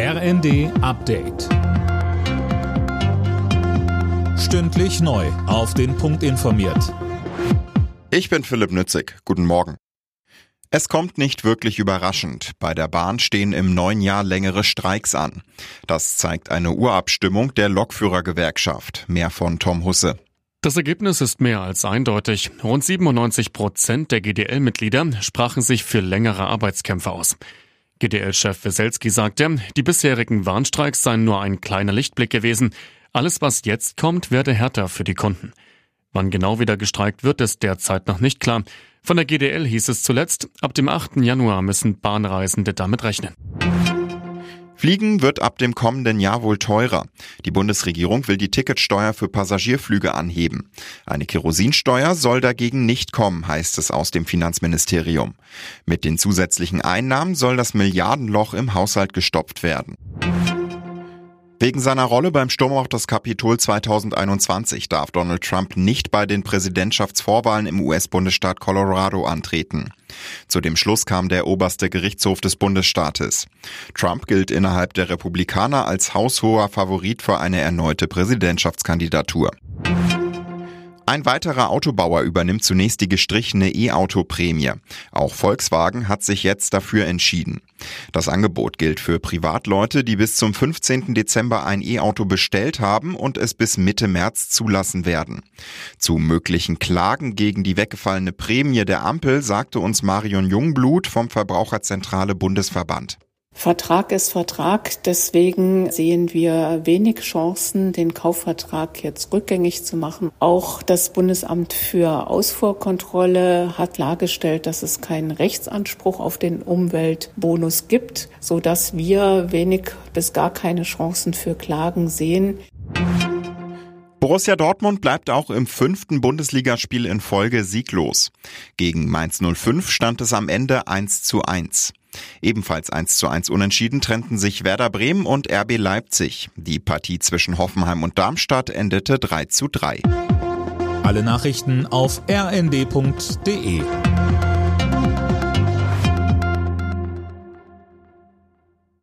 RND Update. Stündlich neu. Auf den Punkt informiert. Ich bin Philipp Nützig. Guten Morgen. Es kommt nicht wirklich überraschend. Bei der Bahn stehen im neuen Jahr längere Streiks an. Das zeigt eine Urabstimmung der Lokführergewerkschaft. Mehr von Tom Husse. Das Ergebnis ist mehr als eindeutig. Rund 97 Prozent der GDL-Mitglieder sprachen sich für längere Arbeitskämpfe aus. GDL-Chef Weselski sagte, die bisherigen Warnstreiks seien nur ein kleiner Lichtblick gewesen. Alles, was jetzt kommt, werde härter für die Kunden. Wann genau wieder gestreikt wird, ist derzeit noch nicht klar. Von der GDL hieß es zuletzt, ab dem 8. Januar müssen Bahnreisende damit rechnen. Fliegen wird ab dem kommenden Jahr wohl teurer. Die Bundesregierung will die Ticketsteuer für Passagierflüge anheben. Eine Kerosinsteuer soll dagegen nicht kommen, heißt es aus dem Finanzministerium. Mit den zusätzlichen Einnahmen soll das Milliardenloch im Haushalt gestopft werden. Wegen seiner Rolle beim Sturm auf das Kapitol 2021 darf Donald Trump nicht bei den Präsidentschaftsvorwahlen im US-Bundesstaat Colorado antreten. Zu dem Schluss kam der oberste Gerichtshof des Bundesstaates. Trump gilt innerhalb der Republikaner als haushoher Favorit für eine erneute Präsidentschaftskandidatur. Ein weiterer Autobauer übernimmt zunächst die gestrichene E-Auto-Prämie. Auch Volkswagen hat sich jetzt dafür entschieden. Das Angebot gilt für Privatleute, die bis zum 15. Dezember ein E-Auto bestellt haben und es bis Mitte März zulassen werden. Zu möglichen Klagen gegen die weggefallene Prämie der Ampel sagte uns Marion Jungblut vom Verbraucherzentrale Bundesverband. Vertrag ist Vertrag. Deswegen sehen wir wenig Chancen, den Kaufvertrag jetzt rückgängig zu machen. Auch das Bundesamt für Ausfuhrkontrolle hat klargestellt, dass es keinen Rechtsanspruch auf den Umweltbonus gibt, so dass wir wenig bis gar keine Chancen für Klagen sehen. Borussia Dortmund bleibt auch im fünften Bundesligaspiel in Folge sieglos. Gegen Mainz 05 stand es am Ende 1 zu 1. Ebenfalls 1 zu 1 unentschieden trennten sich Werder Bremen und RB Leipzig. Die Partie zwischen Hoffenheim und Darmstadt endete 3 zu 3. Alle Nachrichten auf rnd.de